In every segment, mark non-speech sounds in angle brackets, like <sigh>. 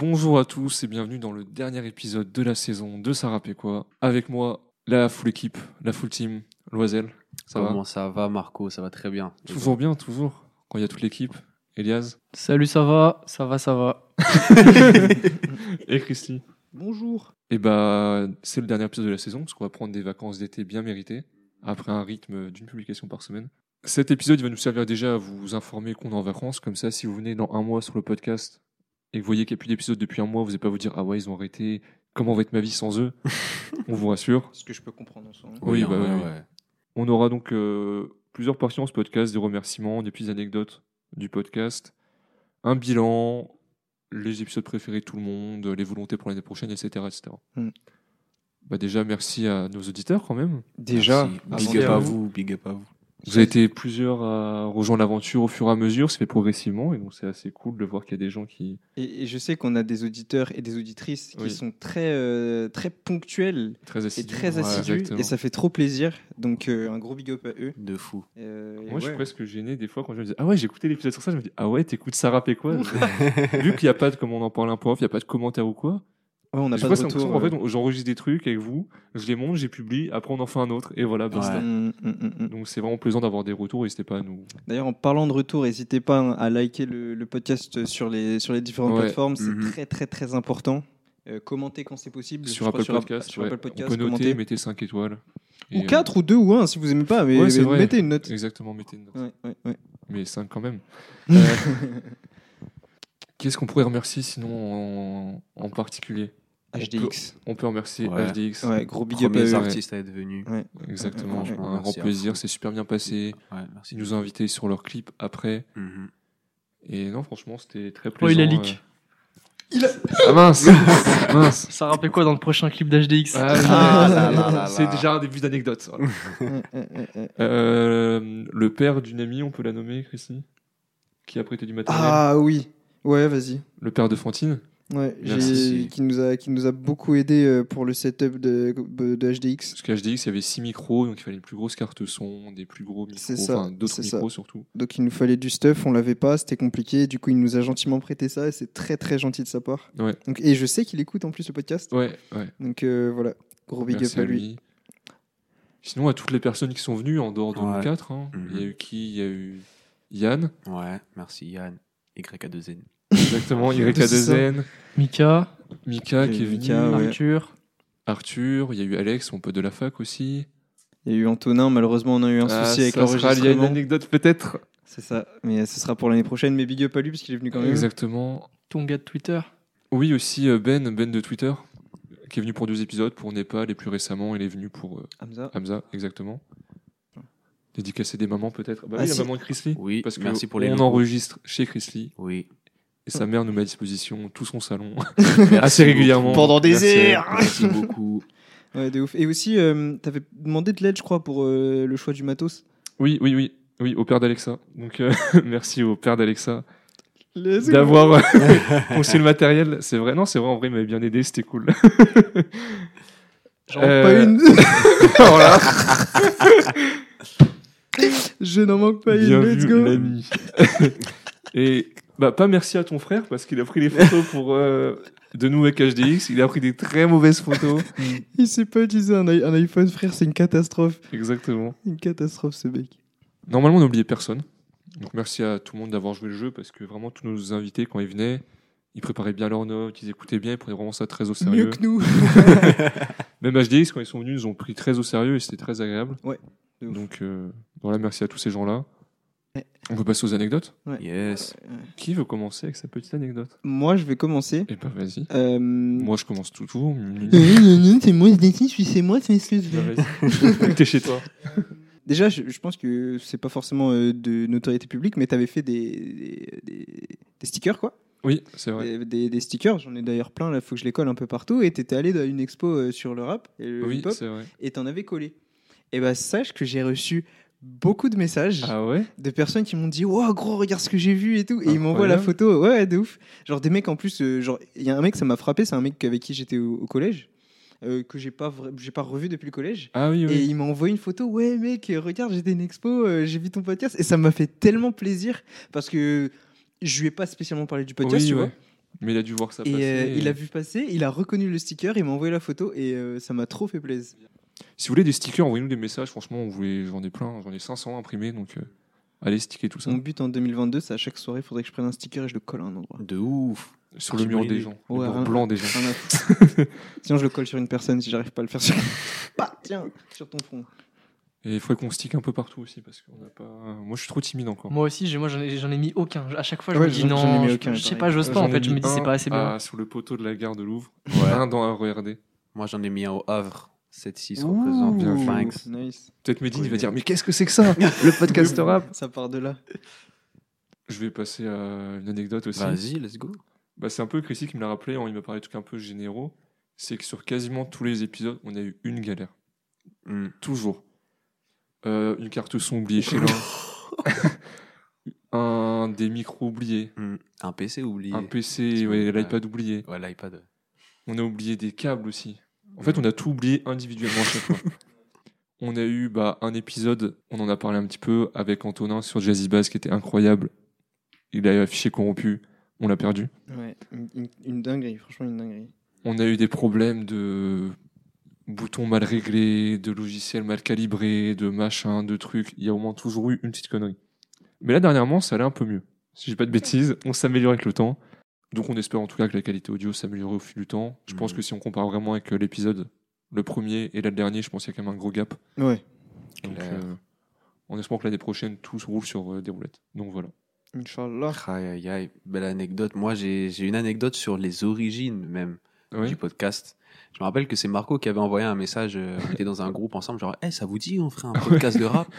Bonjour à tous et bienvenue dans le dernier épisode de la saison de Sarah quoi Avec moi, la full équipe, la full team, Loisel. Ça Comment va ça va, Marco? Ça va très bien. Toujours bien, toujours. Quand il y a toute l'équipe. Elias Salut, ça va? Ça va, ça va. <laughs> et Christy. Bonjour. Et bah, c'est le dernier épisode de la saison parce qu'on va prendre des vacances d'été bien méritées après un rythme d'une publication par semaine. Cet épisode il va nous servir déjà à vous informer qu'on est en vacances. Comme ça, si vous venez dans un mois sur le podcast et que vous voyez qu'il n'y a plus d'épisode depuis un mois, vous n'allez pas vous dire Ah ouais, ils ont arrêté. Comment va être ma vie sans eux? <laughs> On vous rassure. Ce que je peux comprendre en soi. Oui, hein, bah ouais, oui. ouais. On aura donc euh, plusieurs parties dans ce podcast, des remerciements, des petites anecdotes du podcast, un bilan, les épisodes préférés de tout le monde, les volontés pour l'année prochaine, etc. etc. Mm. Bah déjà, merci à nos auditeurs quand même. Déjà, Merci. big up à vous, big up à vous. Vous avez été plusieurs à rejoindre l'aventure au fur et à mesure, ça fait progressivement, et donc c'est assez cool de voir qu'il y a des gens qui... Et, et je sais qu'on a des auditeurs et des auditrices qui Oui. sont très, euh, très ponctuels Très et assidus. très Ouais, assidus. et ça fait trop plaisir. Donc, euh, un gros big up à eux. De fou. Euh, et Moi, je suis ouais. presque gêné des fois quand je me dis Ah ouais, j'ai écouté l'épisode sur ça, je me dis Ah ouais, t'écoutes Sarah quoi <laughs> Vu qu'il n'y a pas de, comme on en parle un peu off, il n'y a pas de commentaire ou quoi, Ouais, on Je pas de retour. qu'en fait, on- j'enregistre des trucs avec vous, je les monte, j'ai publié, après on en fait un autre, et voilà, basta. Ouais. Mm, mm, mm. Donc c'est vraiment plaisant d'avoir des retours, n'hésitez pas à nous. D'ailleurs, en parlant de retour, n'hésitez pas hein, à liker le, le podcast sur les, sur les différentes Ouais. plateformes. C'est Mhm. très, très, très important. Euh, commentez quand c'est possible. Sur Je crois Apple Podcast, sur. Apple Podcast, on peut noter, commentez. mettez 5 étoiles. Ou Et, 4 ou 2 ou 1 si vous aimez pas. Mais, mettez une note. euh, Exactement, mettez une note. Mais 5 quand même. <laughs> Euh, Qu'est-ce qu'on pourrait remercier sinon en, en particulier HDX. On peut remercier Ouais. HDX. Ouais, gros big up eux. artistes à être venus. Ouais. Exactement, Ouais, ouais, un grand plaisir, c'est super bien passé. Ouais, merci. Ils nous ont invités sur leur clip après. Mhm. Et non, franchement, c'était très Oh, plaisant. il a leak. euh. Ah mince <laughs> Mince Ça rappelle quoi dans le prochain clip d'HDX Ah, Ah C'est déjà un début d'anecdote. Ouais, ouais, ouais, ouais. Euh, le père d'une amie, on peut la nommer, Christy Qui a prêté du matériel? Ah oui. Ouais, vas-y. Le père de Fantine. Ouais, Merci. j'ai- qui nous a qui nous a beaucoup aidé euh, pour le setup de, de HDX. Parce qu'HDX, il y avait 6 micros, donc il fallait une plus grosse carte son, des plus gros micros, C'est ça, enfin d'autres ça. micros surtout. Donc il nous fallait du stuff, on l'avait pas, c'était compliqué. Du coup, il nous a gentiment prêté ça et c'est très très gentil de sa part. Ouais. Donc et je sais qu'il écoute en plus le podcast. Ouais, ouais. Donc euh, voilà, gros big Merci up à à lui. lui. Sinon, à toutes les personnes qui sont venues en dehors de nous quatre, hein, Mhm. il y a eu qui? Il y a eu Yann, Ouais, merci Yann. YK2N. exactement, ça. YK2N, Mika, Mika Il y a qui est venu, Mika, ouais. Arthur. Arthur, il y a eu Alex, mon pote de la fac aussi. Il y a eu Antonin, malheureusement on a eu un Ah, souci avec ça sera lié à une l'enregistrement. anecdote peut-être. C'est ça, mais ce sera pour l'année prochaine. Mais big up à lui parce qu'il est venu quand même. Exactement. Ton gars de Twitter. Oui, aussi euh, Ben, Ben de Twitter, qui est venu pour deux épisodes, pour Népal, et plus récemment, il est venu pour euh, Hamza. Hamza, exactement. Dédicacer des mamans peut-être? Bah Ah, oui, si. la maman de Chris Lee. Oui, Parce que merci pour les on locaux. enregistre chez Chris Lee, Oui. et sa mère nous met à disposition tout son salon. <laughs> Assez régulièrement. Pendant des heures. Merci beaucoup. <laughs> Ouais, de ouf. Et aussi, euh, t'avais demandé de l'aide, je crois, pour euh, le choix du matos. oui, oui, oui. Oui, au père d'Alexa. Donc, euh, <laughs> merci au père d'Alexa d'avoir conçu le matériel. C'est vrai, non, c'est vrai, en vrai, il m'avait bien aidé, c'était cool. J'en Euh, pas une. voilà, Je n'en manque pas bien une. Let's vu, go. l'ami. <laughs> Et bah, pas merci à ton frère, parce qu'il a pris les photos pour euh, de nous avec HDX. Il a pris des très mauvaises photos. <laughs> Il sait pas utiliser un, i- un iPhone, frère, c'est une catastrophe. Exactement. Une catastrophe, ce mec. Normalement, on n'a oublié personne. Donc merci à tout le monde d'avoir joué le jeu parce que vraiment tous nos invités quand ils venaient, ils préparaient bien leurs notes, ils écoutaient bien, ils prenaient vraiment ça très au Mieux sérieux. que nous. <laughs> Même HDX quand ils sont venus, ils nous ont pris très au sérieux et c'était très agréable. Ouais. Donc euh, voilà, merci à tous ces gens-là. Ouais. On peut passer aux anecdotes? Yes. Qui veut commencer avec sa petite anecdote? Moi, je vais commencer. Eh ben vas-y. Euh... Moi je commence toujours. c'est moi, je décide, c'est moi, c'est ce que je Bah, vas-y. <laughs> T'es chez toi. Déjà, je, je pense que c'est pas forcément euh, de notoriété publique, mais tu avais fait des, des, stickers, quoi. Oui, c'est vrai. Des, des- des stickers, j'en ai d'ailleurs plein, là, faut que je les colle un peu partout. Et tu étais allé dans une expo euh, sur le rap et le Oui, hip-hop, c'est vrai. et t'en avais collé. Et bah, sache que j'ai reçu beaucoup de messages Ah ouais? de personnes qui m'ont dit Wow, gros, regarde ce que j'ai vu et tout. Et ils m'envoient la photo. Ouais, de ouf. Genre des mecs en plus, euh, genre, il y a un mec, ça m'a frappé, c'est un mec avec qui j'étais au, au collège, euh, que j'ai pas, j'ai pas revu depuis le collège. Ah oui, Et il m'a envoyé une photo. Ouais, mec, regarde, j'étais une expo, euh, j'ai vu ton podcast. Et ça m'a fait tellement plaisir parce que je lui ai pas spécialement parlé du podcast, Oui, tu ouais. vois. Mais il a dû voir ça Et passer. et- il a vu passer, il a reconnu le sticker, il m'a envoyé la photo et ça m'a trop fait plaisir. Si vous voulez des stickers, envoyez-nous des messages. Franchement, on voulait... j'en ai plein. J'en ai 500 imprimés. Donc, euh, allez sticker tout ça. Mon but en 2022, c'est à chaque soirée, il faudrait que je prenne un sticker et je le colle à un endroit. De ouf. Sur le mur des gens. Ouais, le mur rien- blanc des gens. Rien à <laughs> foutre. Sinon, je le colle sur une personne si j'arrive pas à le faire sur. <laughs> Bah, tiens, sur ton front. Et il faudrait qu'on stick un peu partout aussi. Parce qu'on n'a pas. Moi, je suis trop timide encore. Moi aussi, j'ai- moi j'en ai, j'en ai mis aucun. À chaque fois, je Ouais, me dis j'en- j'en ai non. mis je- aucun, je sais pareil. pas, j'ose pas. J'en En ai fait, je mis me dis c'est un pas assez bien. à- sur le poteau de la gare de Louvre. Ouais. Un dans un RERD. Moi, j'en ai mis un au Havre. 7-6 Ouh, représente. bien vu. Thanks. Nice. Peut-être Medine, il va dire Mais qu'est-ce que c'est que ça Le podcast <laughs> rap Ça part de là. Je vais passer à une anecdote aussi. Vas-y, let's go. Bah, c'est un peu Chrissy qui me l'a rappelé, hein, il m'a parlé de trucs un peu généraux. C'est que sur quasiment tous les épisodes, on a eu une galère. Hmm. Toujours. Euh, une carte son oubliée chez l'un. <laughs> un des micros oubliés. Hmm. Un PC oublié. Un PC, ouais, l'iPad oublié. Ouais, l'iPad. On a oublié des câbles aussi. En fait, on a tout oublié individuellement à chaque fois. <laughs> On a eu bah, un épisode, on en a parlé un petit peu avec Antonin sur Jazzy Bass qui était incroyable. Il a affiché corrompu, on l'a perdu. Ouais, une, dinguerie, franchement, une dinguerie. On a eu des problèmes de boutons mal réglés, de logiciels mal calibrés, de machin, de trucs. Il y a au moins toujours eu une petite connerie. Mais là, dernièrement, ça allait un peu mieux. Si j'ai pas de bêtises, on s'améliore avec le temps. Donc on espère en tout cas que la qualité audio s'améliore au fil du temps. Je pense Mhm. que si on compare vraiment avec euh, l'épisode, le premier et là, le dernier, je pense qu'il y a quand même un gros gap. Ouais, Donc, Clair. euh, espérant que l'année prochaine, tout se roule sur euh, des roulettes. Donc voilà. Inch'Allah. Aïe, aïe, aïe. Belle anecdote. Moi, j'ai j'ai une anecdote sur les origines même Ouais. du podcast. Je me rappelle que c'est Marco qui avait envoyé un message. euh, on était dans un groupe ensemble, genre, hey, ça vous dit, on ferait un <laughs> podcast de rap? Tu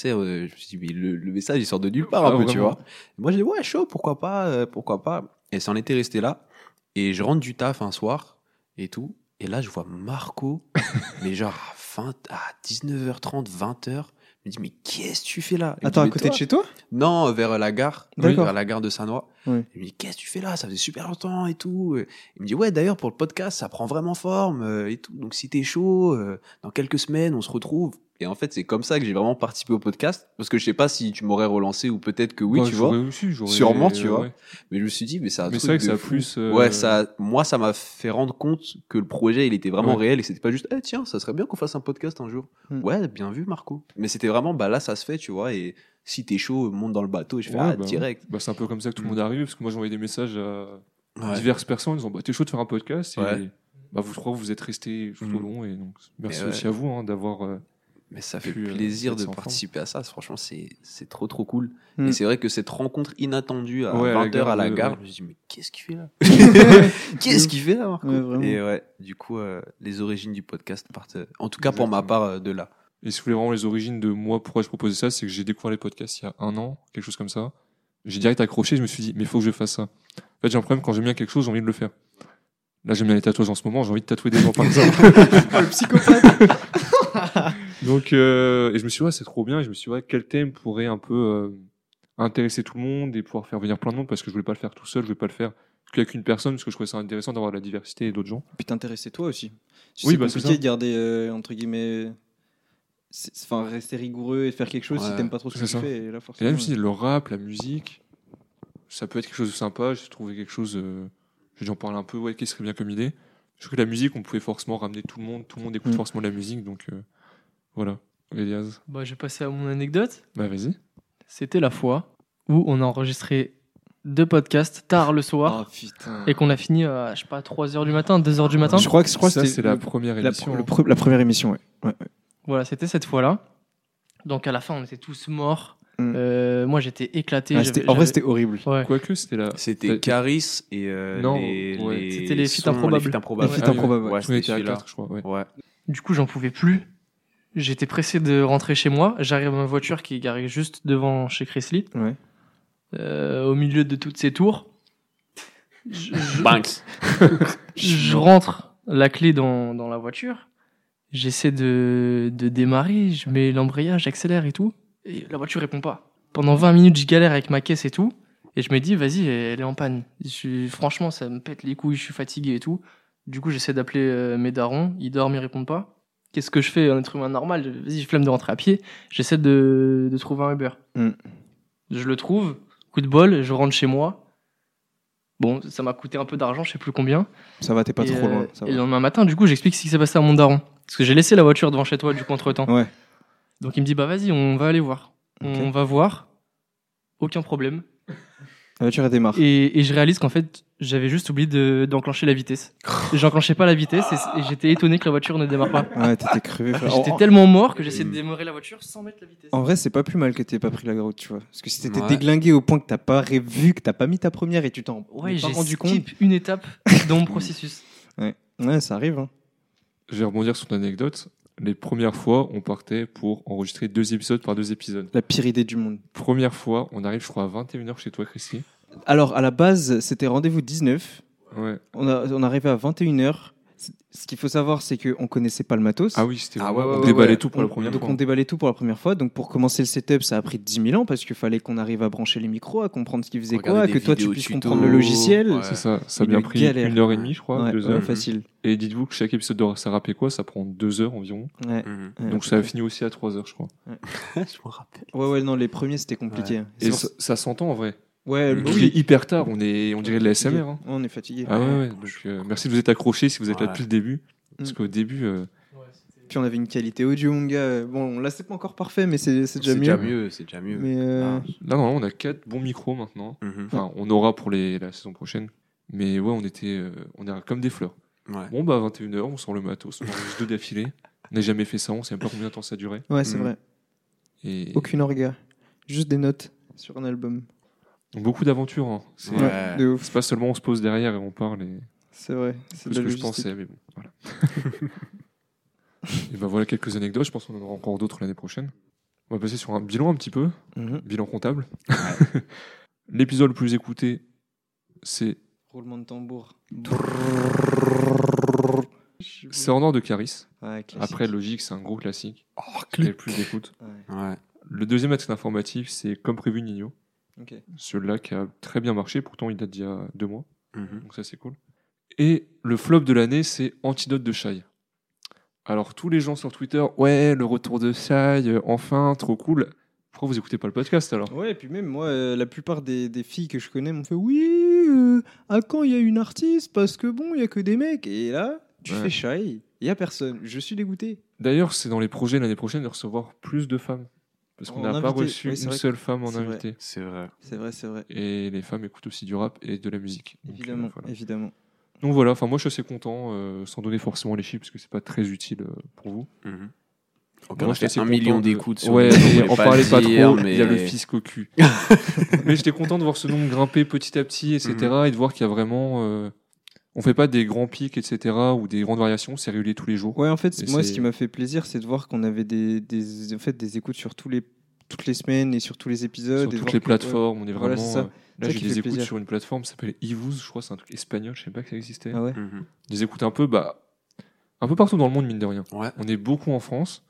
sais, euh, je me suis dit, mais le, le message, il sort de nulle part un Ah, peu, tu vois. Et moi, j'ai dit, ouais, chaud, pourquoi pas, euh, pourquoi pas. Et ça en était resté là. Et je rentre du taf un soir et tout. Et là, je vois Marco, <laughs> mais genre à, 20, à 19h30, 20h. Je me dis, mais qu'est-ce que tu fais là? Il Attends, dit, à côté de chez toi? Non, vers la gare. Vers la gare de Saint-Noix. Ouais. Il me dit, qu'est-ce que tu fais là? Ça faisait super longtemps et tout. Il me dit, ouais, d'ailleurs, pour le podcast, ça prend vraiment forme euh, et tout. Donc, si t'es chaud, euh, dans quelques semaines, on se retrouve. Et en fait, c'est comme ça que j'ai vraiment participé au podcast. Parce que je sais pas si tu m'aurais relancé ou peut-être que oui, Ouais, tu vois. aussi, Sûrement, tu euh, vois. ouais. Mais je me suis dit, mais c'est un Mais c'est vrai que ça a plus. euh, Ouais, ça, moi, ça m'a fait rendre compte que le projet, il était vraiment Ouais. réel et que c'était pas juste, eh, tiens, ça serait bien qu'on fasse un podcast un jour. Mm. Ouais, bien vu, Marco. Mais c'était vraiment, bah là, ça se fait, tu vois. Et si t'es chaud, monte dans le bateau et je fais, ah, bah, direct. Bah, c'est un peu comme ça que tout le Mm. monde est arrivé, parce que moi j'envoyais des messages à diverses personnes en disant bah, T'es chaud de faire un podcast Et bah, vous trois, vous êtes restés tout au long. Et donc, merci ouais. aussi à vous hein, d'avoir. euh, Mais ça fait plaisir de participer à ça. Franchement, c'est c'est trop, trop cool. Mm. Et c'est vrai que cette rencontre inattendue à Ouais, à la 20h à la gare, ouais. je me suis dit, mais qu'est-ce qu'il fait là? <laughs> <laughs> Qu'est-ce qu'il fait là, Marco Ouais. Et ouais, du coup, euh, les origines du podcast partent, euh, en tout cas pour ma part, euh, de là. Et si vous voulez vraiment les origines de moi, pourquoi je proposais ça, c'est que j'ai découvert les podcasts il y a un an, quelque chose comme ça. J'ai direct accroché, je me suis dit, mais il faut que je fasse ça. En fait, j'ai un problème, quand j'aime bien quelque chose, j'ai envie de le faire. Là, j'aime bien les tatouages en ce moment, j'ai envie de tatouer des gens, par <laughs> exemple. Oh, le psychopathe Donc, euh, et je me suis dit, ouais, c'est trop bien. Et je me suis dit, ouais, quel thème pourrait un peu euh, intéresser tout le monde et pouvoir faire venir plein de monde? Parce que je voulais pas le faire tout seul, je voulais pas le faire qu'avec une personne parce que je trouvais ça intéressant d'avoir de la diversité et d'autres gens. Puis t'intéresser toi aussi. Oui, c'est bah, compliqué de garder, euh, entre guillemets. Enfin, rester rigoureux et faire quelque chose si Ouais, t'aimes pas trop ce que tu ça. fais. Et là, Et là, forcément. je me suis dit, le rap, la musique, ça peut être quelque chose de sympa. J'ai trouvé quelque chose. Euh, j'ai dû en parler un peu, ouais, qui serait bien comme idée. Je trouve que la musique, on pouvait forcément ramener tout le monde. Tout le monde écoute Mm. forcément de la musique, donc euh, voilà. Elias, Bah, je vais passer à mon anecdote. bah vas-y. C'était la fois où on a enregistré deux podcasts tard le soir Ah putain. et qu'on a fini à, je sais pas, 3h du matin, 2h du matin. Je crois que, je crois que ça, c'était c'est la première la, émission. hein. pre- la première émission, ouais. ouais, ouais. Voilà, c'était cette fois-là. Donc à la fin, on était tous morts. Mm. Euh, moi, j'étais éclaté. Ah, c'était- en vrai, c'était horrible. Ouais. Quoique, c'était la. C'était T'as- Caris et euh, Non, les, ouais. les C'était les feats improbables. Les feats improbables. Ah oui, improbables, ouais. C'était était à celui-là. 4, je crois. Ouais. Ouais. Du coup, j'en pouvais plus. J'étais pressé de rentrer chez moi. J'arrive à ma voiture qui est garée juste devant chez Chrysley, Ouais. euh, au milieu de toutes ces tours. Je, je- Banks. <laughs> je rentre la clé dans, dans la voiture. J'essaie de, de démarrer. Je mets l'embrayage, j'accélère et tout. Et la voiture répond pas. Pendant 20 minutes, je galère avec ma caisse et tout. Et je me dis, vas-y, elle est en panne. Je suis- franchement, ça me pète les couilles, je suis fatigué et tout. Du coup, j'essaie d'appeler euh, mes darons. Ils dorment, ils répondent pas. Qu'est-ce que je fais Un être humain normal, vas-y, je flemme de rentrer à pied. J'essaie de, de trouver un Uber. Mm. Je le trouve, coup de bol, je rentre chez moi. Bon, ça m'a coûté un peu d'argent, je sais plus combien. Ça va, t'es pas et, trop euh, loin. ça et va. le lendemain matin, du coup, j'explique ce qui s'est passé à mon daron. Parce que j'ai laissé la voiture devant chez toi, du coup, entre temps. Ouais. Donc il me dit, bah vas-y, on va aller voir. On va voir. Aucun problème. La voiture, elle démarre. Et, et je réalise qu'en fait, j'avais juste oublié de- d'enclencher la vitesse. J'enclenchais pas la vitesse et, et j'étais étonné que la voiture ne démarre pas. Ouais, t'étais crevé, frère. J'étais En- tellement mort que j'essayais de démarrer la voiture sans mettre la vitesse. En vrai, c'est pas plus mal que t'aies pas pris la route, tu vois. Parce que si t'étais Ouais. déglingué au point que t'as pas ré- vu, que t'as pas mis ta première et tu t'en Ouais, es pas j'ai rendu compte. skip une étape dans mon processus. <laughs> Ouais, ça arrive. Hein. Je vais rebondir sur ton anecdote. Les premières fois, on partait pour enregistrer deux épisodes par deux épisodes. La pire idée du monde. Première fois, on arrive, je crois, à 21h chez toi, Christy. Alors, à la base, c'était rendez-vous 19. Ouais. On, a, on arrivait à 21h. Ce qu'il faut savoir, c'est qu'on connaissait pas le matos. Ah oui, c'était Ah vraiment- ouais, on ouais, déballait ouais. tout pour la première donc fois. on déballait tout pour la première fois. Donc pour commencer le setup, ça a pris 10 000 ans parce qu'il fallait qu'on arrive à brancher les micros, à comprendre ce qu'ils faisaient quoi, que toi tu puisses tuto. comprendre le logiciel. Ouais. C'est ça, ça a bien pris galère. une heure et demie, je crois, Ouais, deux ouais, heures. facile. Et dites-vous que chaque épisode de Ça rappelait quoi, ça prend deux heures environ. Ouais. Mhm. Ouais, Donc ça a fini aussi à trois heures, je crois. <laughs> je me rappelle. Ouais, ouais, non, les premiers c'était compliqué. Et ça s'entend en vrai. Ouais, Il bah est oui. hyper tard, on, est, on dirait de la SMR. hein. On est fatigué. Ah ouais, ouais. Donc, euh, merci de vous être accrochés si vous êtes là depuis le début. Parce Mm. qu'au début, euh, Puis on avait une qualité audio, mon gars. Bon, là c'est pas encore parfait, mais c'est c'est déjà déjà mieux, c'est déjà mieux. Mais euh, Ah. là, normalement, on a quatre bons micros maintenant. Mhm. Enfin, on aura pour les, la saison prochaine. Mais ouais, on était euh, on est comme des fleurs. Ouais. Bon, bah, à 21h, on sort le matos, on enregistre deux d'affilée. On n'a jamais fait ça, on sait même pas combien de temps ça durait. ouais, c'est Mm. vrai. Et Aucune orga. Juste des notes sur un album. Donc, beaucoup d'aventures. hein. C'est Ouais. Ouais, de ouf. c'est pas seulement on se pose derrière et on parle. Et... C'est vrai. C'est ce que je pensais, mais bon, voilà. <laughs> et ben voilà quelques anecdotes. Je pense qu'on en aura encore d'autres l'année prochaine. On va passer sur un bilan un petit peu, Mhm. bilan comptable. <laughs> L'épisode le plus écouté, c'est Roulement de tambour. C'est en or de Caris. Ouais. Après, logique, c'est un gros classique. Oh, Il y a le plus d'écoute. Ouais, Ouais. Le deuxième axe informatif, c'est comme prévu Nino. Ok. Celui-là qui a très bien marché, pourtant il date d'il y a deux mois. Mhm. Donc ça, c'est cool. Et le flop de l'année, c'est Antidote de Shai. Alors, tous les gens sur Twitter, ouais, le retour de Shai, euh, enfin, trop cool. Pourquoi vous écoutez pas le podcast alors? Ouais, et puis même moi, euh, la plupart des, des filles que je connais m'ont fait Oui, euh, à quand il y a une artiste? Parce que bon, il y a que des mecs. Et là, tu Ouais. fais shy, il y a personne. Je suis dégoûté. D'ailleurs, c'est dans les projets l'année prochaine de recevoir plus de femmes. Parce qu'on n'a pas invité, reçu oui, une seule femme en invité. C'est vrai. C'est vrai, c'est vrai. Et les femmes écoutent aussi du rap et de la musique. Donc, Évidemment, euh, voilà. évidemment. Donc voilà, enfin moi je suis assez content, euh, sans donner forcément les chiffres parce que c'est pas très utile euh, pour vous. Mhm. Moi, Encore assez un million content de- d'écoutes sur Ouais, on on pas parlait pas dire, trop, mais- il y a le fisc au cul. <laughs> mais j'étais content de voir ce nombre grimper petit à petit, etc. Mhm. Et de voir qu'il y a vraiment... on fait pas des grands pics, etc. ou des grandes variations, c'est régulier tous les jours. Ouais, en fait, Et moi, ce qui m'a fait plaisir, c'est de voir qu'on avait des, des, en fait, des écoutes sur tous les, toutes les semaines et sur tous les épisodes. Sur et toutes les que- plateformes, on est Voilà, vraiment... ça. euh, Là j'ai des écoutes plaisir. sur une plateforme qui s'appelle Ivuz, je crois c'est un truc espagnol, je sais pas que ça existait. Ah ouais Mhm. Des écoutes un peu, bah, un peu partout dans le monde mine de rien. Ouais. On est beaucoup en France,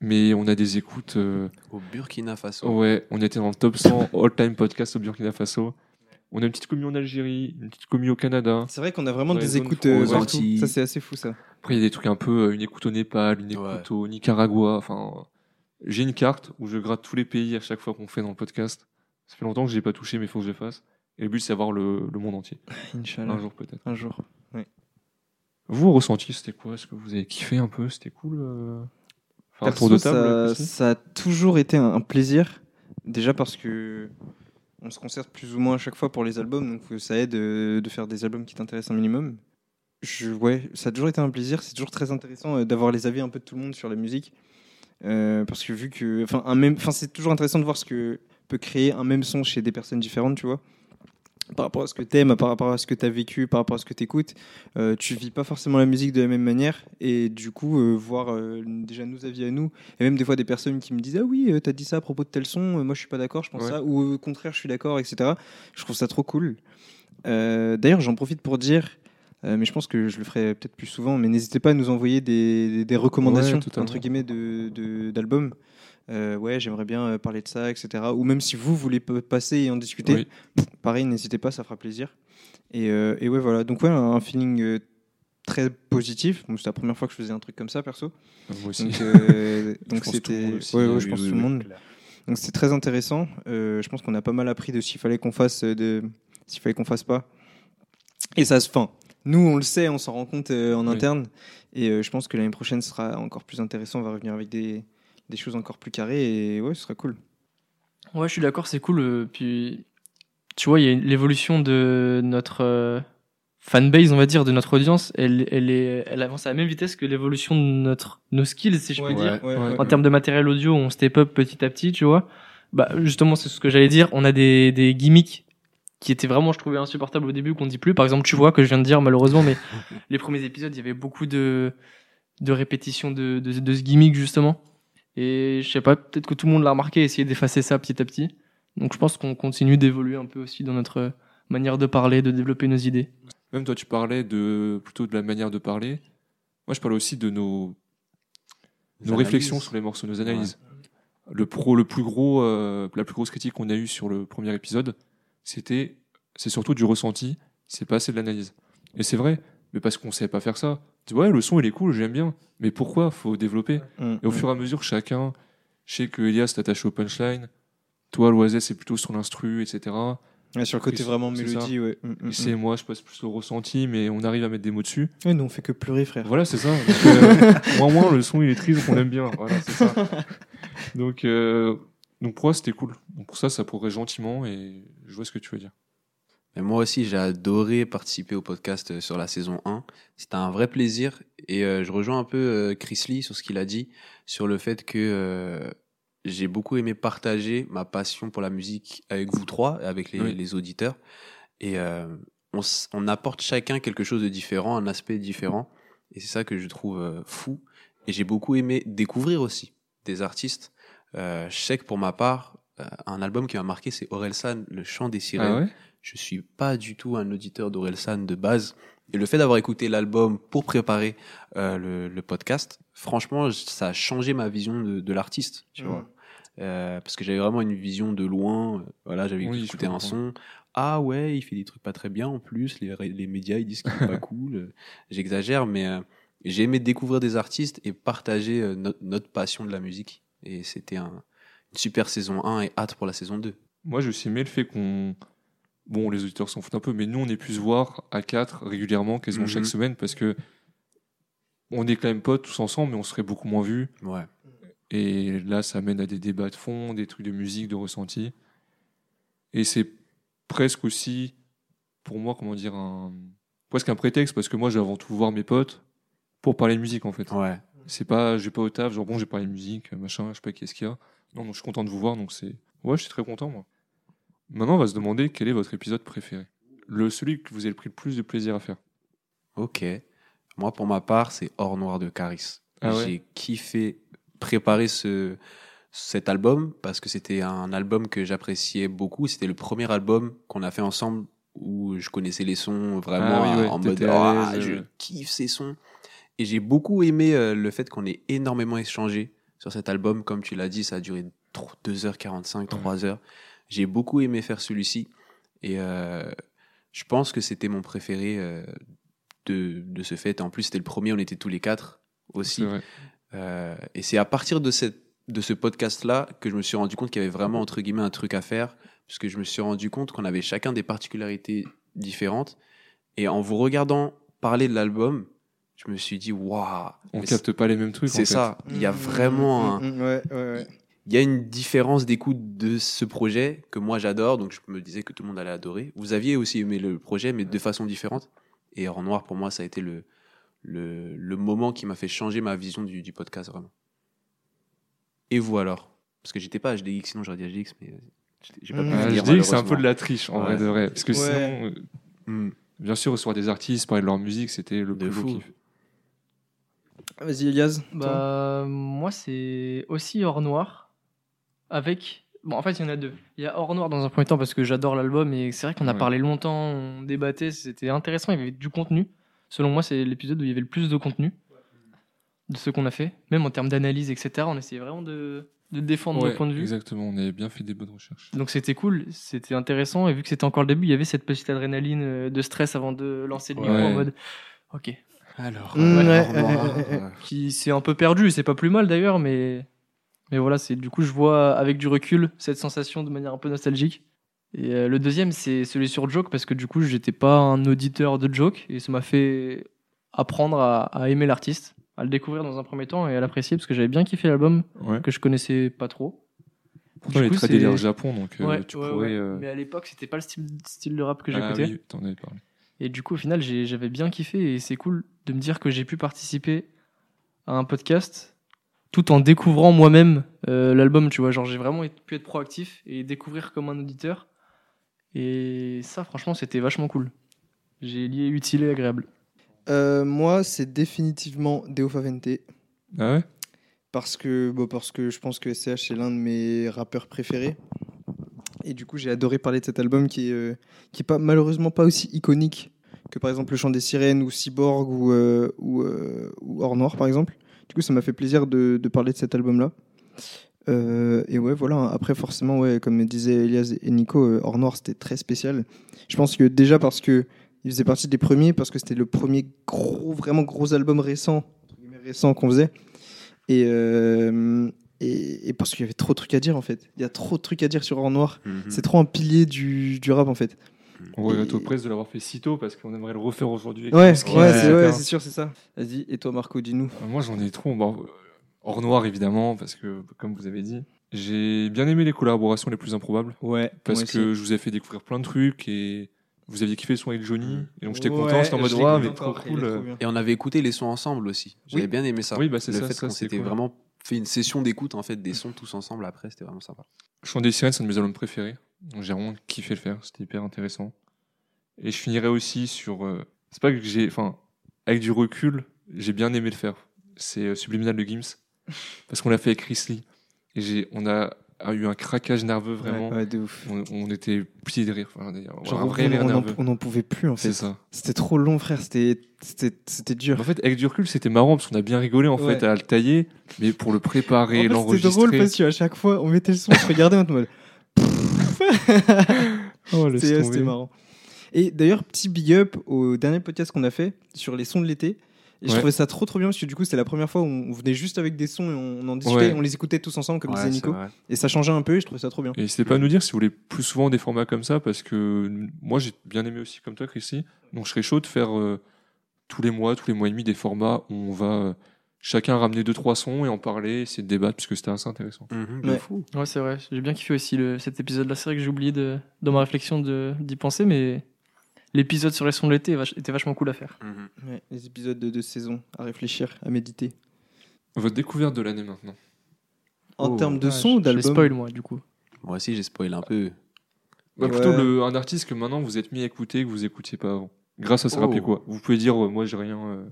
mais on a des écoutes... euh, Au Burkina Faso. Ouais, on était dans le top 100 all-time podcast au Burkina Faso. On a une petite commu en Algérie, une petite commu au Canada. C'est vrai qu'on a vraiment des écoutes euh, aux partout. Antilles. Ça, c'est assez fou, ça. Après, il y a des trucs un peu, euh, une écoute au Népal, une écoute Ouais. au Nicaragua. Enfin, j'ai une carte où je gratte tous les pays à chaque fois qu'on fait dans le podcast. Ça fait longtemps que je l'ai pas touché, mais il faut que je le fasse. Et le but, c'est d'avoir le, le monde entier. <laughs> Inch'Allah. Un jour, peut-être. Un jour. Vous, ressenti, c'était quoi? Est-ce que vous avez kiffé un peu? C'était cool euh un Perso, tour de table ça, a toujours été un, un plaisir. Déjà parce que on se concerte plus ou moins à chaque fois pour les albums, donc ça aide euh, de faire des albums qui t'intéressent un minimum. Je, ouais, ça a toujours été un plaisir. C'est toujours très intéressant euh, d'avoir les avis un peu de tout le monde sur la musique, Euh, parce que vu que, enfin, c'est toujours intéressant de voir ce que peut créer un même son chez des personnes différentes, tu vois. Par rapport à ce que t'aimes, par rapport à ce que t'as vécu, par rapport à ce que t'écoutes, euh, tu vis pas forcément la musique de la même manière, et du coup, euh, voir euh, déjà nos avis à nous, et même des fois des personnes qui me disent ah oui, euh, t'as dit ça à propos de tel son, moi je suis pas d'accord, je pense Ouais. ça, ou au contraire je suis d'accord, etc. Je trouve ça trop cool. D'ailleurs, j'en profite pour dire. mais je pense que je le ferai peut-être plus souvent. Mais n'hésitez pas à nous envoyer des, des- recommandations Ouais, entre guillemets de de- d'albums. Euh, ouais, j'aimerais bien euh, parler de ça, etc. Ou même si vous voulez passer et en discuter, Oui. pareil, n'hésitez pas, ça fera plaisir. Et, euh, et ouais, voilà. Donc ouais, un feeling euh, très positif. Bon, c'est la première fois que je faisais un truc comme ça, perso. Moi aussi. <laughs> Donc c'était, ouais, ouais, je pense tout le monde. Donc c'était très intéressant. Euh, je pense qu'on a pas mal appris de qu'il fallait qu'on fasse, de s'il fallait qu'on fasse pas. Et ça se fin. Nous, on le sait, on s'en rend compte euh, en Oui. interne. Et euh, je pense que l'année prochaine sera encore plus intéressant. On va revenir avec des, des choses encore plus carrées. Et ouais, ce sera cool. Ouais, je suis d'accord, c'est cool. euh, Puis, tu vois, il y a une- l'évolution de notre euh, fanbase, on va dire, de notre audience. Elle, elle, est, elle avance à la même vitesse que l'évolution de notre, nos skills, si je puis dire. ouais, ouais. En termes de matériel audio, on step up petit à petit, tu vois. Bah, justement, c'est ce que j'allais dire. On a des, des gimmicks qui étaient vraiment, je trouvais, insupportables au début, qu'on dit plus. Par exemple, tu vois, que je viens de dire, malheureusement, mais <laughs> les premiers épisodes, il y avait beaucoup de, de répétitions de, de, de ce gimmick, justement. Et je sais pas, peut-être que tout le monde l'a remarqué, essayer d'effacer ça petit à petit. Donc je pense qu'on continue d'évoluer un peu aussi dans notre manière de parler, de développer nos idées. Même toi, tu parlais de plutôt de la manière de parler. Moi, je parlais aussi de nos, nos réflexions sur les morceaux, nos analyses. Le pro, le plus gros, euh, la plus grosse critique qu'on a eue sur le premier épisode, c'était, c'est surtout du ressenti. C'est pas assez de l'analyse. Et c'est vrai, mais parce qu'on sait pas faire ça. Tu dis, ouais, le son il est cool, j'aime bien. Mais pourquoi Faut développer. Mm, Et au mm. fur et à mesure, chacun, je sais que Elias t'attache au punchline. Toi, Loiset, c'est plutôt sur l'instru, etc. Ouais, sur le côté vraiment mélodie, ouais. Mm, mm, Et c'est mm. moi, je passe plus au ressenti, mais on arrive à mettre des mots dessus. Ouais, nous, on fait que pleurer, frère. Voilà, c'est ça. Donc, euh, <laughs> moins, moins, le son il est triste, donc on aime bien. Voilà, c'est ça. <laughs> Donc, euh, donc pour moi, c'était cool. Donc pour ça, ça progresse gentiment et je vois ce que tu veux dire. Mais moi aussi, j'ai adoré participer au podcast euh, sur la saison 1. C'était un vrai plaisir. Et euh, je rejoins un peu euh, Chris Lee sur ce qu'il a dit, sur le fait que euh, j'ai beaucoup aimé partager ma passion pour la musique avec vous trois, avec les, Oui. les auditeurs. Et euh, on, on apporte chacun quelque chose de différent, un aspect différent. Et c'est ça que je trouve euh, fou. Et j'ai beaucoup aimé découvrir aussi des artistes. Euh, je sais que pour ma part, un album qui m'a marqué, c'est Orelsan, Le Chant des Sirènes. Ah ouais? Je suis pas du tout un auditeur d'Orelsan de base. Et le fait d'avoir écouté l'album pour préparer euh, le, le podcast, franchement, ça a changé ma vision de, de l'artiste, tu Mhm. vois. Euh, parce que j'avais vraiment une vision de loin. euh, Voilà, j'avais Oui, écouté un son. Ah ouais, il fait des trucs pas très bien en plus. Les, les médias, ils disent qu'il est pas <laughs> cool. Euh, J'exagère, mais euh, j'ai aimé découvrir des artistes et partager euh, no- notre passion de la musique. Et c'était un, super saison 1 et hâte pour la saison 2. Moi, j'ai aussi aimé le fait qu'on. Bon, les auditeurs s'en foutent un peu, mais nous, on ait pu se voir à quatre régulièrement, quasiment Mhm. chaque semaine, parce que on est quand même potes tous ensemble, mais on serait beaucoup moins vus. Ouais. Et là, ça mène à des débats de fond, des trucs de musique, de ressenti. Et c'est presque aussi, pour moi, comment dire, un... presque un prétexte, parce que moi, je vais avant tout voir mes potes pour parler de musique, en fait. Ouais. C'est pas, je vais pas au taf, genre bon, j'ai parlé de musique, machin, je sais pas qu'est-ce qu'il y a. Non, non, je suis content de vous voir, donc c'est. Ouais, je suis très content, moi. Maintenant, on va se demander quel est votre épisode préféré. Le, celui que vous avez pris le plus de plaisir à faire. Ok. Moi, pour ma part, c'est Hors Noir de Caris. Ah ouais J'ai kiffé préparer ce, cet album parce que c'était un album que j'appréciais beaucoup. C'était le premier album qu'on a fait ensemble où je connaissais les sons vraiment Ah oui, ouais, en mode l'aise, je kiffe ces sons. Et j'ai beaucoup aimé euh, le fait qu'on ait énormément échangé sur cet album. Comme tu l'as dit, ça a duré 2h45, 3h. J'ai beaucoup aimé faire celui-ci. Et euh, je pense que c'était mon préféré euh, de, de ce fait. En plus, c'était le premier, on était tous les quatre aussi. Euh, et c'est à partir de, cette, de ce podcast-là que je me suis rendu compte qu'il y avait vraiment, entre guillemets, un truc à faire. Parce que je me suis rendu compte qu'on avait chacun des particularités différentes. Et en vous regardant parler de l'album, je me suis dit, waouh, On capte pas les mêmes trucs. c'est ça. Il y a Mm, vraiment un, mm, mm, ouais, ouais, ouais. il y a une différence d'écoute de ce projet que moi j'adore, donc je me disais que tout le monde allait adorer. Vous aviez aussi aimé le projet, mais de façon différente. Et en noir, pour moi, ça a été le, le, le moment qui m'a fait changer ma vision du, du podcast, vraiment. Et vous alors? Parce que j'étais pas HDX, sinon j'aurais dit HDX, mais euh, j'ai- pas pu dire, que c'est un peu de la triche, en Ouais. vrai de vrai. Parce que Ouais. sinon, euh, bien sûr, recevoir des artistes, parler de leur musique, c'était le De plus beau fou. kiff. Vas-y, Elias. Bah, moi, c'est aussi Hors Noir. Avec. Bon, en fait, il y en a deux. Il y a Hors Noir dans un premier temps parce que j'adore l'album et c'est vrai qu'on a Ouais. parlé longtemps, on débattait, c'était intéressant, il y avait du contenu. Selon moi, c'est l'épisode où il y avait le plus de contenu de ce qu'on a fait. Même en termes d'analyse, etc. On essayait vraiment de, de défendre Ouais, nos points de vue. exactement, on avait bien fait des bonnes recherches. Donc c'était cool, c'était intéressant. Et vu que c'était encore le début, il y avait cette petite adrénaline euh, de stress avant de lancer le micro Ouais. en mode. Ok. Alors, Mm, ouais, ouais, <laughs> ouais, qui s'est un peu perdu, c'est pas plus mal d'ailleurs, mais mais voilà, c'est du coup je vois avec du recul cette sensation de manière un peu nostalgique Et euh, le deuxième, c'est celui sur Joke, parce que du coup, j'étais pas un auditeur de Joke, et ça m'a fait apprendre à, à aimer l'artiste, à le découvrir dans un premier temps et à l'apprécier, parce que j'avais bien kiffé l'album, que je connaissais pas trop. Pourtant, il est très délire Japon, donc euh, tu pourrais. euh, Mais à l'époque, c'était pas le style, style de rap que ah j'écoutais. oui, t'en avais parlé. Et du coup, au final, j'avais bien kiffé et c'est cool de me dire que j'ai pu participer à un podcast tout en découvrant moi-même euh, l'album, tu vois. Genre, j'ai vraiment pu être proactif et découvrir comme un auditeur. Et ça, franchement, c'était vachement cool. J'ai lié utile et agréable. Euh, moi, c'est définitivement Deo Favente. Ah ouais? Parce que, bon, parce que je pense que SCH est l'un de mes rappeurs préférés. Et du coup, j'ai adoré parler de cet album qui est, euh, qui est pas, malheureusement pas aussi iconique que par exemple Le Chant des Sirènes ou Cyborg ou, euh, euh, Or Noir par exemple. Du coup, ça m'a fait plaisir de, parler de cet album-là. Euh, et ouais, voilà. Après, forcément, ouais, comme disaient Elias et Nico, Or Noir, c'était très spécial. Je pense que déjà parce que il faisait partie des premiers, parce que c'était le premier gros, vraiment gros album récent, récent qu'on faisait. Et, et, et parce qu'il y avait trop de trucs à dire en fait. Il y a trop de trucs à dire sur Or Noir. Mhm. C'est trop un pilier du, du rap en fait. On regrette Et- au presse de l'avoir fait si tôt parce qu'on aimerait le refaire aujourd'hui. Ouais, ouais, c'est ouais, sûr, c'est ça. Vas-y, et toi Marco, dis-nous. Euh, Moi, j'en ai trop. Bon, euh, hors noir, évidemment, parce que, comme vous avez dit, j'ai bien aimé les collaborations les plus improbables. Ouais, Parce que je vous ai fait découvrir plein de trucs et vous aviez kiffé le son avec Johnny. Et donc, j'étais content. J'étais en mode, ouais, mais trop cool. Et on avait écouté les sons ensemble aussi. J'avais Oui. bien aimé ça. Oui, bah, c'est le ça, fait ça, qu'on s'était cool. vraiment fait une session d'écoute en fait des sons tous ensemble après, c'était vraiment sympa. Chant des sirènes, c'est un de mes albums préférés. J'ai vraiment kiffé le faire. C'était hyper intéressant. Et je finirai aussi sur. euh, C'est pas que j'ai. Enfin, avec du recul, j'ai bien aimé le faire. C'est euh, Subliminal de Gims. <laughs> Parce qu'on l'a fait avec Chris Lee. Et j'ai, on a, a eu un craquage nerveux vraiment. Ouais, ouais, de ouf. On, on était pliés de rire. Enfin, Genre, un vrai on- rire nerveux. on n'en pouvait plus en fait. C'était trop long, frère. C'était dur. En fait, avec du recul, c'était marrant parce qu'on a bien rigolé en Ouais. fait à le tailler, mais pour le préparer, En fait, l'enregistrer. C'était drôle parce qu'à chaque fois, on mettait le son, on se regardait en mode. <laughs> Oh, c'était marrant. Et d'ailleurs, petit big up au dernier podcast qu'on a fait sur les sons de l'été. Et je trouvais ça trop trop bien parce que du coup, c'était la première fois où on venait juste avec des sons et on en discutait, Ouais. on les écoutait tous ensemble, comme Ouais, disait Nico. Et ça changeait un peu et je trouvais ça trop bien. Et n'hésitez pas à nous dire si vous voulez plus souvent des formats comme ça, parce que moi j'ai bien aimé aussi comme toi, Chrissy. Donc je serais chaud de faire euh, tous les mois, tous les mois et demi des formats où on va euh, chacun ramener deux trois sons et en parler, essayer de débattre, puisque c'était assez intéressant. Ouais. fou. Ouais, c'est vrai. J'ai bien kiffé aussi le, cet épisode-là. C'est vrai que j'ai oublié de, dans ma réflexion de- d'y penser, mais l'épisode sur les sons de l'été était vachement cool à faire. Mhm. Ouais, les épisodes de, de saison à réfléchir, à méditer. Votre découverte de l'année maintenant. En Oh. termes de Ouais, son ou d'album spoil, moi, du coup. Moi aussi j'ai spoilé un peu. Bah, Ouais. Plutôt le, un artiste que maintenant vous êtes mis à écouter que vous écoutiez pas avant. Grâce à ça, Oh. quoi Vous pouvez dire, euh, moi j'ai rien. euh,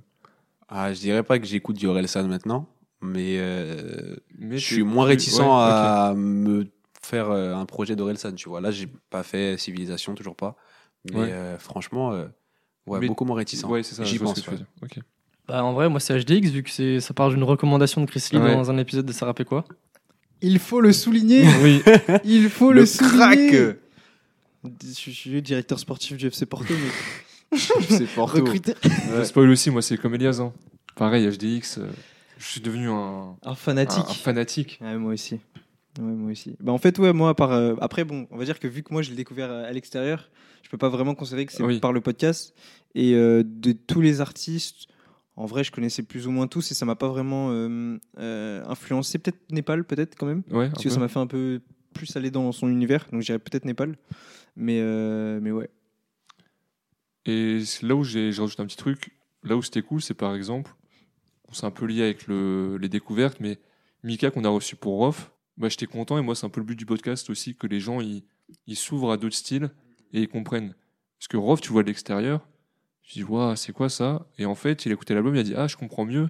Ah, je dirais pas que j'écoute du Orelsan maintenant, mais, euh, mais je suis moins réticent ouais, à me faire euh, un projet d'Orelsan, tu vois. Là, j'ai pas fait Civilisation, toujours pas. Mais Ouais. euh, franchement, euh, ouais, Mais- beaucoup moins réticent. Ouais, c'est ça, J'y pense, ouais. Bah, en vrai, moi, c'est HDX, vu que ça part d'une recommandation de Chris Lee Ouais. dans un épisode de rappelle quoi. Il faut le souligner <laughs> Oui, Il faut le, Le souligner crack Je suis directeur sportif du FC Porto, mais C'est Porto. recruté. je spoil aussi, moi c'est comme Elias. hein. Pareil, HDX, euh, je suis devenu un, Un un- fanatique. un fanatique. Ouais, moi aussi. Ouais, moi aussi. Bah, en fait, ouais, moi, par, euh, après, bon, on va dire que vu que moi, je l'ai découvert à, à l'extérieur, je peux pas vraiment considérer que c'est Oui. par le podcast. Et euh, de tous les artistes, en vrai, je connaissais plus ou moins tous et ça m'a pas vraiment euh, euh, influencé. Peut-être Népal, peut-être quand même. Ouais, Parce que ça m'a fait un peu plus aller dans son univers. Donc, j'irais peut-être Népal. Mais, euh, mais ouais. Et là où j'ai rajouté un petit truc, là où c'était cool, c'est par exemple, c'est un peu lié avec le, les découvertes, mais Mika qu'on a reçu pour Rof, bah, j'étais content et moi c'est un peu le but du podcast aussi que les gens ils, ils s'ouvrent à d'autres styles et ils comprennent. Parce que Rof, tu vois de l'extérieur, tu dis waouh c'est quoi ça? Et en fait il a écouté l'album, il a dit ah je comprends mieux,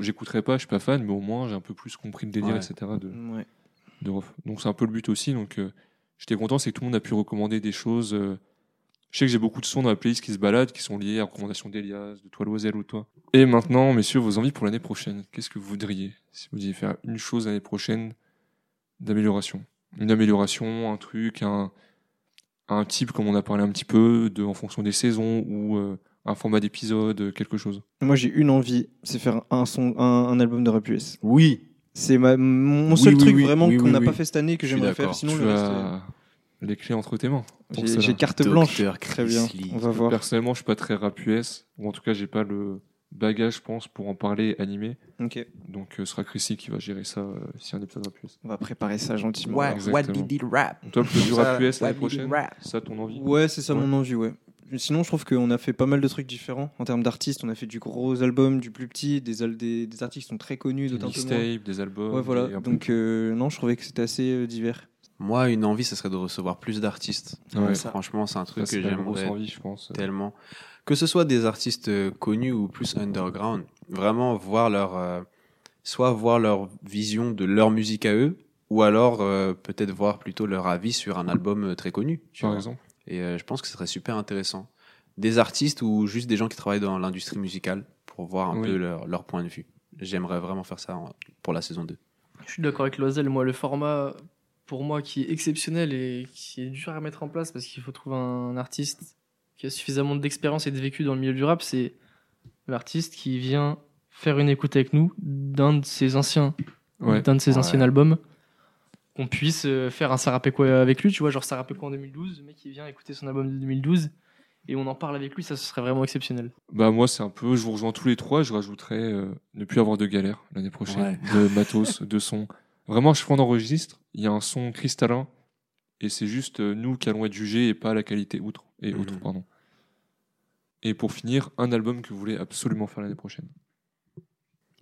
j'écouterai pas, je suis pas fan, mais au moins j'ai un peu plus compris le délire, Ouais. etc. De, ouais. de Rof. Donc c'est un peu le but aussi. Donc euh, j'étais content, c'est que tout le monde a pu recommander des choses. euh, je sais que j'ai beaucoup de sons dans la playlist qui se baladent, qui sont liés à recommandations d'Elias, de toi Loisel ou toi. Et maintenant, messieurs, vos envies pour l'année prochaine. Qu'est-ce que vous voudriez? Si vous deviez faire une chose l'année prochaine d'amélioration Une amélioration, un truc, un, un type comme on a parlé un petit peu, de, en fonction des saisons ou euh, un format d'épisode, euh, quelque chose. Moi, j'ai une envie, c'est faire un, son, un, un album de rap US. Oui. C'est ma- mon Oui, seul oui, truc oui, vraiment oui, qu'on n'a oui. pas fait cette année que j'aimerais faire. Sinon, tu le reste, as les clés entre tes mains. J'ai carte blanche. Très bien. On va voir. Personnellement, je suis pas très rap US, ou en tout cas, j'ai pas le bagage, je pense, pour en parler animé. Ok. Donc, euh, ce sera Chrissy qui va gérer ça euh, si un épisode rap US. On va préparer ça gentiment. What, did he rap? Toi, le du rap US l'année prochaine, rap? ça ton envie? Ouais, c'est ça Ouais. mon envie, ouais. Sinon, je trouve qu'on a fait pas mal de trucs différents en termes d'artistes. On a fait du gros album, du plus petit, des, al- des, des artistes qui sont très connus, Des d'autres mixtapes, des albums. Ouais, voilà. Donc, euh, non, je trouvais que c'était assez euh, divers. Moi, une envie, ce serait de recevoir plus d'artistes. Ouais. Ça, Franchement, c'est un Ça, truc c'est que j'aimerais envie, je pense. tellement. Que ce soit des artistes euh, connus ou plus underground, vraiment voir leur, euh, soit voir leur vision de leur musique à eux, ou alors euh, peut-être voir plutôt leur avis sur un album très connu. tu Par vois. exemple. Et euh, je pense que ce serait super intéressant. Des artistes ou juste des gens qui travaillent dans l'industrie musicale pour voir un Oui. peu leur, leur point de vue. J'aimerais vraiment faire ça en- pour la saison 2. Je suis d'accord avec Loisel. Moi, le format, pour moi, qui est exceptionnel et qui est dur à mettre en place parce qu'il faut trouver un artiste qui a suffisamment d'expérience et de vécu dans le milieu du rap, c'est l'artiste qui vient faire une écoute avec nous d'un de ses anciens, Ouais. d'un de ses Ouais. anciens albums. Qu'on puisse euh, faire un Sarapéco avec lui, tu vois, genre Sarapéco en 2012, le mec qui vient écouter son album de 2012 et on en parle avec lui, ça ce serait vraiment exceptionnel. Bah moi c'est un peu, je vous rejoins tous les trois, je rajouterais euh, ne plus avoir de galère l'année prochaine, de matos, de son. Vraiment à chaque fois on enregistre, il y a un son cristallin et c'est juste euh, nous qui allons être jugés et pas la qualité outre et Mhm. autre pardon. Et pour finir, un album que vous voulez absolument faire l'année prochaine.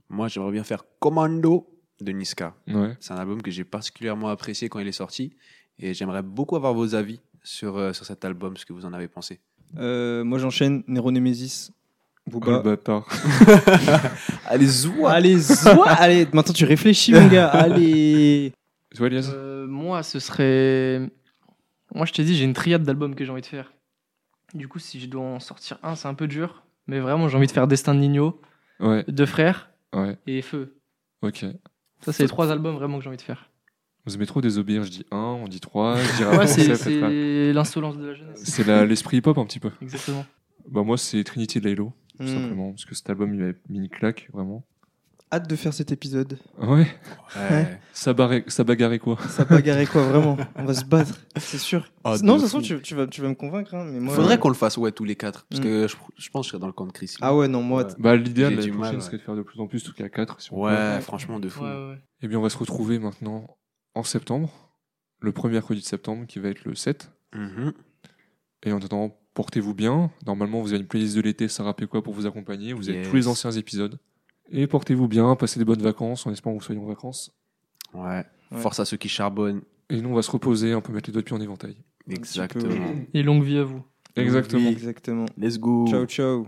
Moi, j'aimerais bien faire Commando de Niska. Ouais. C'est un album que j'ai particulièrement apprécié quand il est sorti. Et j'aimerais beaucoup avoir vos avis sur, euh, sur cet album, ce que vous en avez pensé. Euh, moi, j'enchaîne. Nero Nemesis. Oh, le Booba. bâtard. <laughs> Allez, zoua Allez, zoua Allez, maintenant tu réfléchis, mon gars. Allez. Euh, moi, ce serait. Moi, je t'ai dit, j'ai une triade d'albums que j'ai envie de faire. Du coup, si je dois en sortir un, c'est un peu dur. Mais vraiment, j'ai envie de faire Destin de Nino, Ouais, Deux Frères ouais, et Feu. ok. Ça, c'est les trois albums vraiment que j'ai envie de faire. Vous aimez trop désobéir, je dis un, on dit trois, je dirais Ouais, c'est l'insolence de la jeunesse. C'est l'esprit hip-hop un petit peu. Exactement. Bah moi c'est Trinity de Laylo, tout Hmm. simplement, parce que cet album il m'avait mis une claque, vraiment. Hâte de faire cet épisode. Ouais, Ouais. ça, barrait- ça bagarrait quoi? Ça bagarrer quoi, vraiment? On va se battre, <laughs> c'est sûr. Ah, non, de toute façon, tu, tu vas, tu vas me convaincre. Hein, mais moi, Faudrait euh, qu'on le fasse, ouais, tous les quatre. Parce Mm. que je, je pense que je serais dans le camp de Chris. Ah ouais, non, moi. Ouais. Bah l'idéal l'année prochaine ouais. serait de faire de plus en plus, tout cas 4 si on Ouais, peut. franchement, de fou. Ouais, ouais. Eh bien on va se retrouver maintenant en septembre, le premier mercredi de septembre qui va être le 7. Mhm. Et en attendant, portez-vous bien. Normalement vous avez une playlist de l'été, ça rappelle quoi pour vous accompagner? Vous avez tous les anciens épisodes. Et portez-vous bien, passez des bonnes vacances, en espérant que vous soyez en vacances. Ouais. Ouais. Force à ceux qui charbonnent. Et nous on va se reposer, un peu mettre les doigts de pied en éventail. Exactement. Et longue vie à vous. Exactement. Oui, exactement. Let's go. Ciao, ciao.